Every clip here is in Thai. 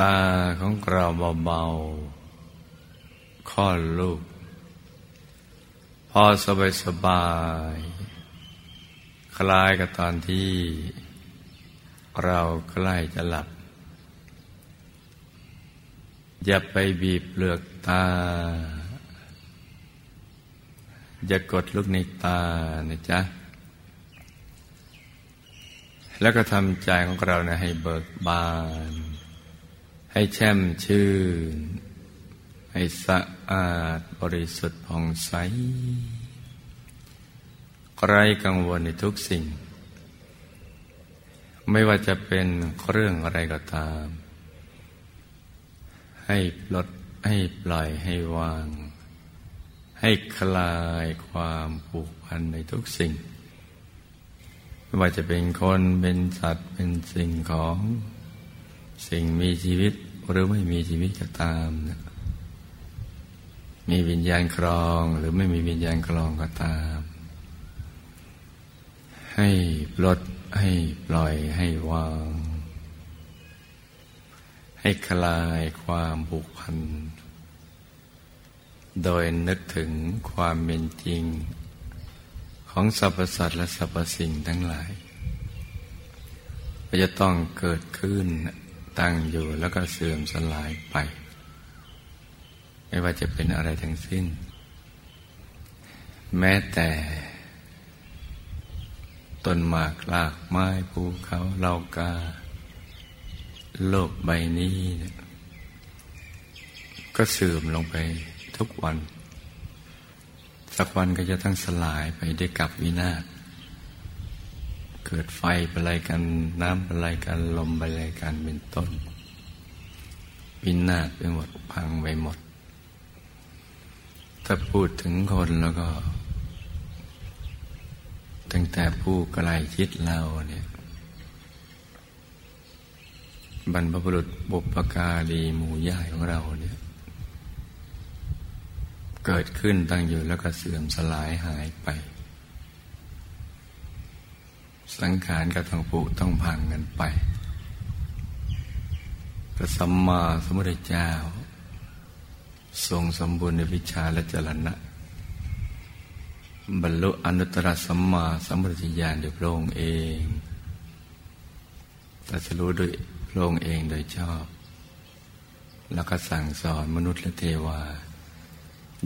ตาของเราเบาๆข้อลูก พอสบายสบาย คล้ายกับตอนที่ เราใกล้จะหลับ อย่าไปบีบเปลือกตา อย่ากดลูกในตานะจ๊ะแล้วก็ทำใจของเรานะให้เบิกบาน ให้แช่มชื่น ให้สะอาดบริสุทธิ์ผ่องใสไร้กังวลในทุกสิ่ง ไม่ว่าจะเป็นเรื่องอะไรก็ตาม ให้ลดให้ปล่อยให้วาง ให้คลายความผูกพันในทุกสิ่ง ไม่ว่าจะเป็นคนเป็นสัตว์เป็นสิ่งของ สิ่งมีชีวิตหรือไม่มีชีวิตก็ตามนะมีวิญญาณครองหรือไม่มีวิญญาณครองก็ตาม ให้ปลดให้ปล่อยให้วาง ให้คลายความผูกพัน โดยนึกถึงความเป็นจริง ของสรรพสัตว์และสรรพสิ่งทั้งหลายจะต้องเกิดขึ้น ตั้งอยู่แล้วก็เสื่อมสลายไป ไม่ว่าจะเป็นอะไรทั้งสิ้น แม้แต่ต้นหมากลากไม้ภูเขาเลากา โลกใบนี้ ก็เสื่อมลงไปทุกวัน สักวันก็จะทั้งสลายไปด้วยกับวินาศ เกิดไฟเป็นไรกันน้ำเป็นไรกันลมเป็นไรกันเป็นต้น วินาศไปหมดพังไปหมด ถ้าพูดถึงคนแล้วก็ ตั้งแต่ผู้ไกลชิดเราเนี่ยบรรพบุรุษบุปการีหมู่ย่ายของเราเนี่ยเกิดขึ้นตั้งอยู่แล้วก็เสื่อมสลายหายไป สังขารกับทางปุต้องพังกันไป พระสัมมาสัมพุทธเจ้า ทรงสมบูรณ์ในวิชาและจรณะ บรรลุอนุตตรสัมมาสัมพุทธญาณโดยพระองค์เองแต่จะรู้โดยพระองค์เองโดยชอบ แล้วก็สั่งสอนมนุษย์และเทวา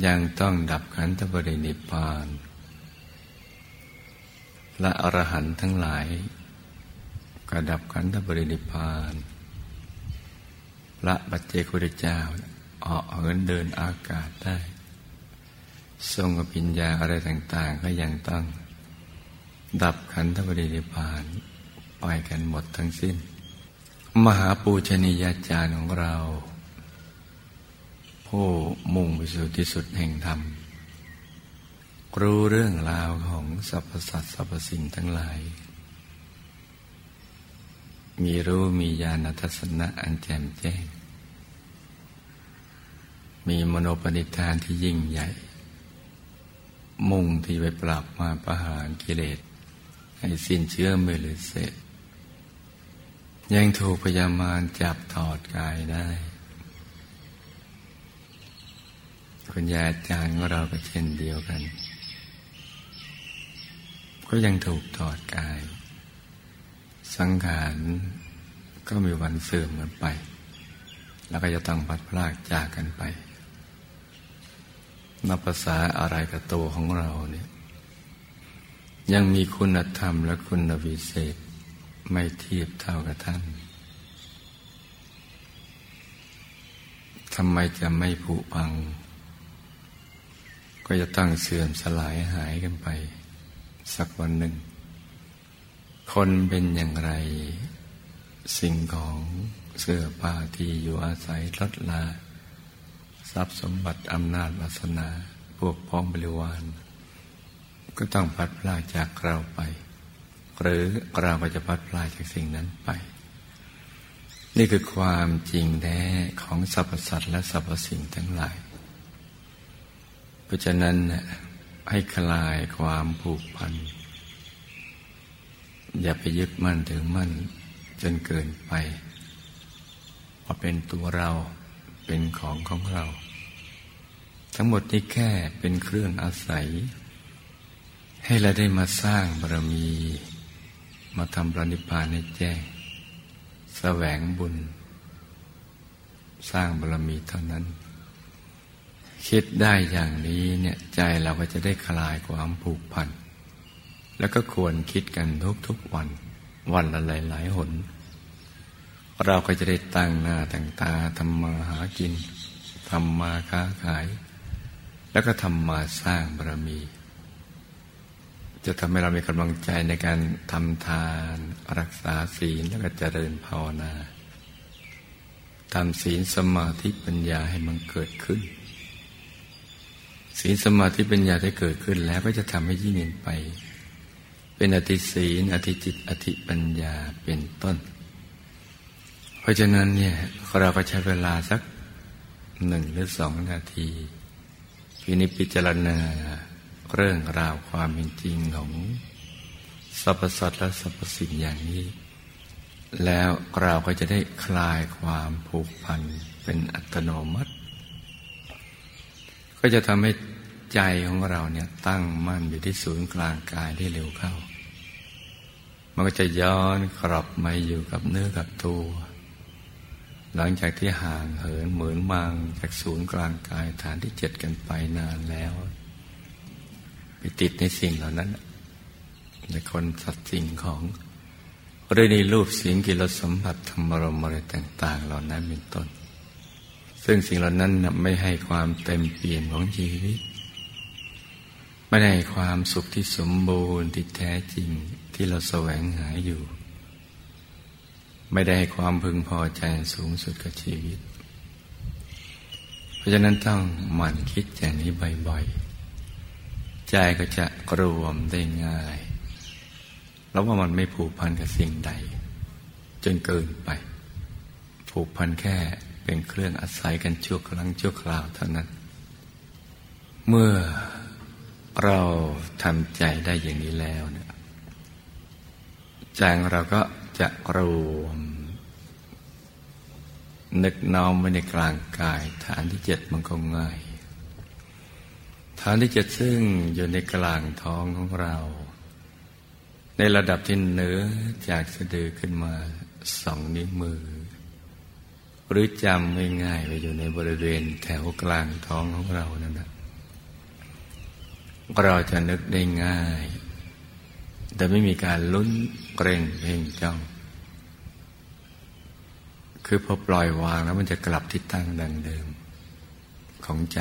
ยังต้องดับขันธปรินิพพาน และอรหันต์ทั้งหลายกระดับขันธบริณิพานพระบัจเจกุฎเจ้าออกเหินเดินอากาศได้ ทรงอภิญญาอะไรต่างๆ ก็ยังต้อง ดับขันธบริณิพานไปกันหมดทั้งสิ้น มหาปูชนียาจารย์ของเรา ผู้มุ่งไปสู่ที่สุดแห่งธรรม รู้เรื่องราวของสรรพสัตว์สรรพสิ่งทั้งหลาย มีรู้มีญาณทัศนะอันแจ่มแจ้ง มีมโนปณิธานที่ยิ่งใหญ่ มุ่งที่ไปปราบมาประหารกิเลส ให้สิ้นเชื้อไม่เหลือเศษยังถูกพยามารจับถอดกายได้ คุณยาอาจารย์ของเราก็เช่นเดียวกัน ก็ยังถูกถอดกาย สังขารก็มีวันเสื่อมกันไป แล้วก็จะต้องพัดพลากจากกันไปนับภาษาอะไรกับตัวของเราเนี่ยยังมีคุณธรรมและคุณวิเศษไม่เทียบเท่ากับท่านทำไมจะไม่ผุพัง ก็จะต้องเสื่อมสลายหายกันไป สักวันหนึ่ง คนเป็นอย่างไร สิ่งของเสื้อผ้าที่อยู่อาศัยลดลา ทรัพย์สมบัติอำนาจวาสนา พวกพ้องบริวาร ก็ต้องพัดพลาจากเราไป หรือเราก็จะพัดพลาจากสิ่งนั้นไป นี่คือความจริงแท้ของสรรพสัตว์และสรรพสิ่งทั้งหลาย เพราะฉะนั้น ให้คลายความผูกพัน อย่าไปยึดมั่นถือมั่นจนเกินไปว่าเป็นตัวเราเป็นของของเรา ทั้งหมดนี้แค่เป็นเครื่องอาศัย ให้เราได้มาสร้างบารมี มาทำปรนิพานให้แจ้งแสวงบุญ สร้างบารมีเท่านั้น คิดได้อย่างนี้เนี่ยใจเราก็จะได้คลายความผูกพัน แล้วก็ควรคิดกันทุกๆวัน วันละหลายหลายหน เราก็จะได้ตั้งหน้าตั้งตาทำมาหากินทำมาค้าขาย แล้วก็ทำมาสร้างบารมี จะทำให้เรามีกำลังใจในการทำทานรักษาศีลแล้วก็เจริญภาวนาทำศีลสมาธิปัญญาให้มันเกิดขึ้น ศีลสมาธิปัญญาได้เกิดขึ้นแล้วก็จะทำให้ยิ่งเงินไป เป็นอธิศีลอธิจิตอธิปัญญาเป็นต้น เพราะฉะนั้นเนี่ยเราก็ใช้เวลาสักหนึ่งหรือสองนาทีพินิจพิจารณาเรื่องราวความเป็นจริงของสรรพสัตว์และสรรพสิ่งอย่างนี้ แล้วเราก็จะได้คลายความผูกพันเป็นอัตโนมัติ ก็จะทำให้ใจของเราเนี่ยตั้งมั่นอยู่ที่ศูนย์กลางกายที่เร็วเข้า มันก็จะย้อนกลับมาอยู่กับเนื้อกับตัว หลังจากที่ห่างเหินเหมือนมังจากศูนย์กลางกายฐานที่เจ็ดกันไปนานแล้ว ไปติดในสิ่งเหล่านั้น ในคนสัตว์สิ่งของหรือในรูปสิ่งกิรสมบัติธรรมรมอะไรต่าง ๆ เหล่านั้นเป็นต้น ซึ่งสิ่งเหล่านั้นไม่ให้ความเต็มเปี่ยมของชีวิต ไม่ได้ความสุขที่สมบูรณ์ที่แท้จริงที่เราแสวงหาอยู่ ไม่ได้ความพึงพอใจสูงสุดกับชีวิต เพราะฉะนั้นต้องหมั่นคิดอย่างนี้บ่อยๆ ใจก็จะรวมได้ง่ายแล้วว่ามันไม่ผูกพันกับสิ่งใด จนเกินไป ผูกพันแค่ เป็นเครื่องอาศัยกันชั่วครั้งชั่วคราวเท่านั้น เมื่อเราทำใจได้อย่างนี้แล้วเนี่ยใจเราก็จะรวม นึกน้อมไว้ในกลางกาย ฐานที่เจ็ดมันก็ง่าย ฐานที่เจ็ดซึ่งอยู่ในกลางท้องของเรา ในระดับที่เหนือจากสะดือขึ้นมาสองนิ้วมือ หรือจำง่ายๆไปอยู่ในบริเวณแถวกลางท้องของเรานั่นแหละเราจะนึกได้ง่าย แต่ไม่มีการลุ้นเกรงเพ่งจ้อง คือพอปล่อยวางแล้วมันจะกลับที่ตั้งดังเดิม ของใจ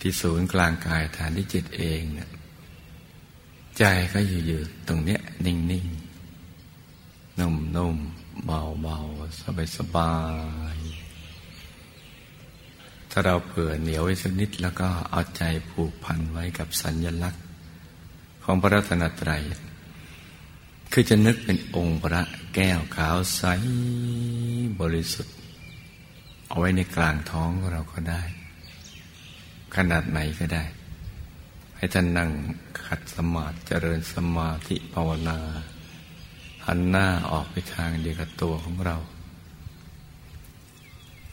ที่ศูนย์กลางกายฐานที่จิตเองเนี่ยใจก็อยู่ๆตรงเนี้ยนิ่งๆนุ่มๆ เบาๆ สบายๆถ้าเราเผื่อเหนียวไว้สักนิดแล้วก็เอาใจผูกพันไว้กับสัญญลักษณ์ ของพระรัตนตรัย คือจะนึกเป็นองค์พระแก้วขาวใสบริสุทธิ์ เอาไว้ในกลางท้องของเราก็ได้ ขนาดไหนก็ได้ ให้ท่านนั่งขัดสมาธิเจริญสมาธิภาวนา หันหน้าออกไปทางเดียวกับตัวของเรา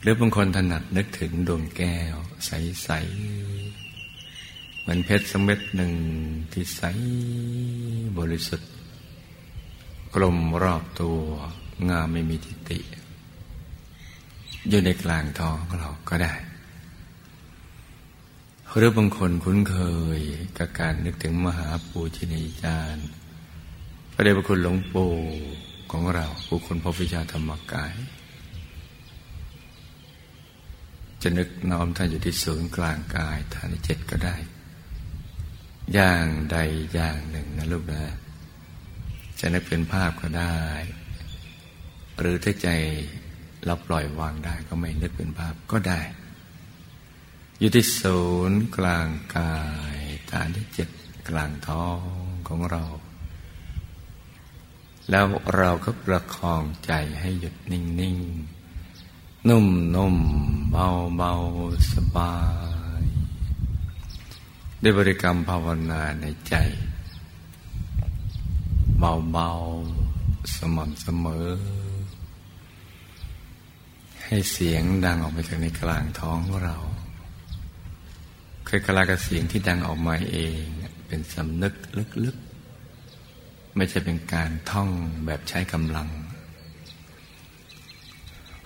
หรือบางคนถนัดนึกถึงดวงแก้ว ใส ๆ เหมือนเพชรสเม็ดหนึ่งที่ใสบริสุทธิ์ กลมรอบตัวงามไม่มีทิฏฐิอยู่ในกลางท้องของเราก็ได้ หรือบางคนคุ้นเคยกับการนึกถึงมหาปูชนีจารย์ พระเดชพระคุณหลวงปู่ของเราผู้คนพบวิชาธรรมกาย จะนึกน้อมท่านอยู่ที่ศูนย์กลางกายฐานเจ็ดก็ได้ อย่างใดอย่างหนึ่งนะลูกนะ จะนึกเป็นภาพก็ได้ หรือถ้าใจเราปล่อยวางได้ก็ไม่นึกเป็นภาพก็ได้ อยู่ที่ศูนย์กลางกายฐานที่เจ็ดกลางท้องของเรา แล้วเราก็ประคองใจให้หยุดนิ่งๆนุ่มนุ่มเบาเบาสบาย ได้บริกรรมภาวนาในใจ เบาเบาสม่ำเสมอ ให้เสียงดังออกมาจากในกลางท้องของเราเคยกลากับเสียงที่ดังออกมาเอง เป็นสำนึกลึกๆ ไม่ใช่เป็นการท่องแบบใช้กำลัง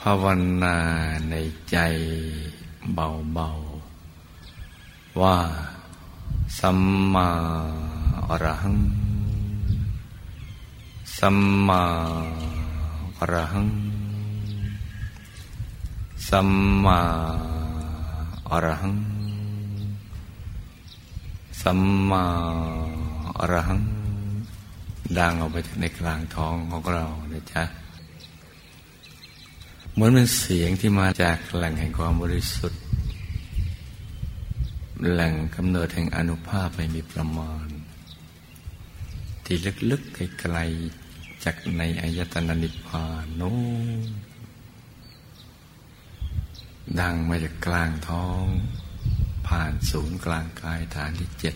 ภาวนาในใจเบาๆ ว่าสัมมาอรหัง สัมมาอรหัง สัมมาอรหัง สัมมาอรหัง ดังออกไปจากในกลางท้องของเรานะจ๊ะเหมือนเป็นเสียงที่มาจากแหล่งแห่งความบริสุทธิ์ แหล่งกำเนิดแห่งอนุภาพไม่มีประมาณ ที่ลึกๆไกลๆจากในอายตนะนิพพานโน้ดังมาจากกลางท้อง ผ่านศูนย์กลางกายฐานที่เจ็ด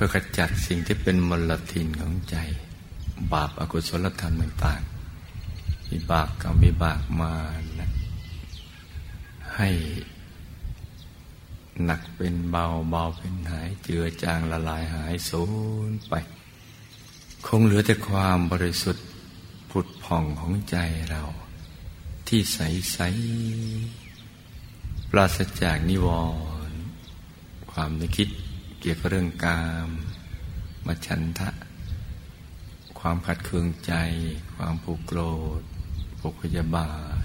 พื่อขจัดสิ่งที่เป็นมลทินของใจ บาปอากุศลธรรมต่างๆมีบาปกรรมมีบาปมานะให้หนักเป็นเบาเบาเป็นหาย เจือจางละลายหายสูญไป คงเหลือแต่ความบริสุทธิ์ผุดผ่องของใจเรา ที่ใสใสปราศจากนิวรณ์ความนึกคิด เกี่ยวกับเรื่องกามมาฉันทะ ความขัดเคืองใจ ความผูกโกรธผูกพยาบาท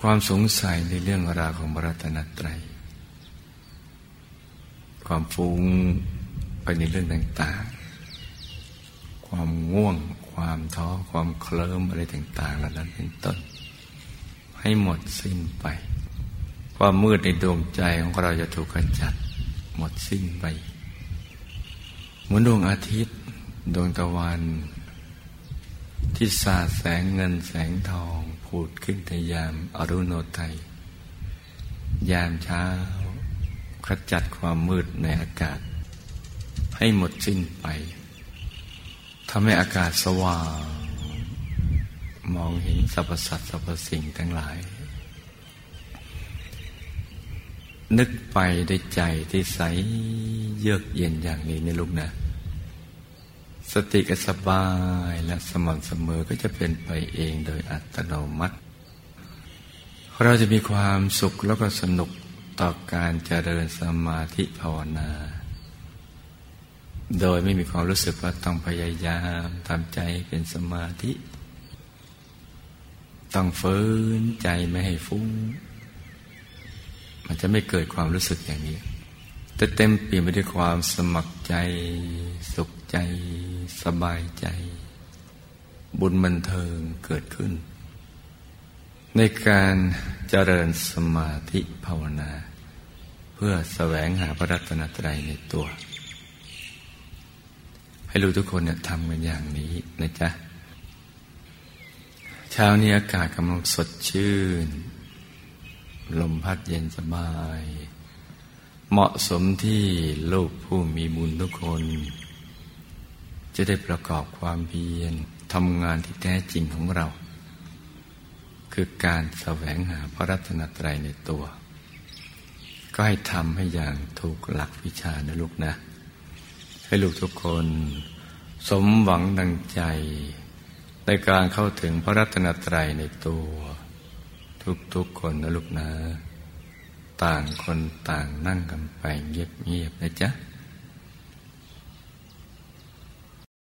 ความสงสัยในเรื่องราวของบรัตนตรัย ความฟุ้งไปในเรื่องต่างๆ ความง่วง ความท้อ ความเคลิ้มอะไรต่างๆเหล่านั้นเป็นต้น ให้หมดสิ้นไป ความมืดในดวงใจของเราจะถูกขจัด หมดสิ้นไปเหมือนดวงอาทิตย์ดวงตะวัน ที่สาดแสงเงินแสงทองผุดขึ้นในยามอรุณโนไทยยามเช้าขจัดความมืดในอากาศ ให้หมดสิ้นไปทำให้อากาศสว่าง มองเห็นสรรพสัตว์สรรพสิ่งทั้งหลาย นึกไปได้ใจที่ใสเยือกเย็นอย่างนี้ในลูกนะ สติก็สบายและสม่ำเสมอก็จะเป็นไปเองโดยอัตโนมัติ เราจะมีความสุขแล้วก็สนุกต่อการเจริญสมาธิภาวนา โดยไม่มีความรู้สึกว่าต้องพยายามทำใจเป็นสมาธิ ต้องฝืนใจไม่ให้ฟุ้ง มันจะไม่เกิดความรู้สึกอย่างนี้ แต่เต็มเปลี่ยนไปด้วยความสมัครใจ สุขใจ สบายใจ บุญบันเทิงเกิดขึ้น ในการเจริญสมาธิภาวนา เพื่อแสวงหาพระรัตนตรัยในตัว ให้รู้ทุกคนเนี่ยทำกันอย่างนี้นะจ๊ะเช้านี้อากาศกำลังสดชื่น ลมพัดเย็นสบาย เหมาะสมที่ลูกผู้มีบุญทุกคน จะได้ประกอบความเพียรทำงานที่แท้จริงของเรา คือการแสวงหาพระรัตนตรัยในตัว ก็ให้ทำให้อย่างถูกหลักวิชานะลูกนะ ให้ลูกทุกคน สมหวังดังใจในการเข้าถึงพระรัตนตรัยในตัว ทุกๆคนนะลูกนะ ต่างคนต่างนั่งกันไปเงียบๆนะจ๊ะ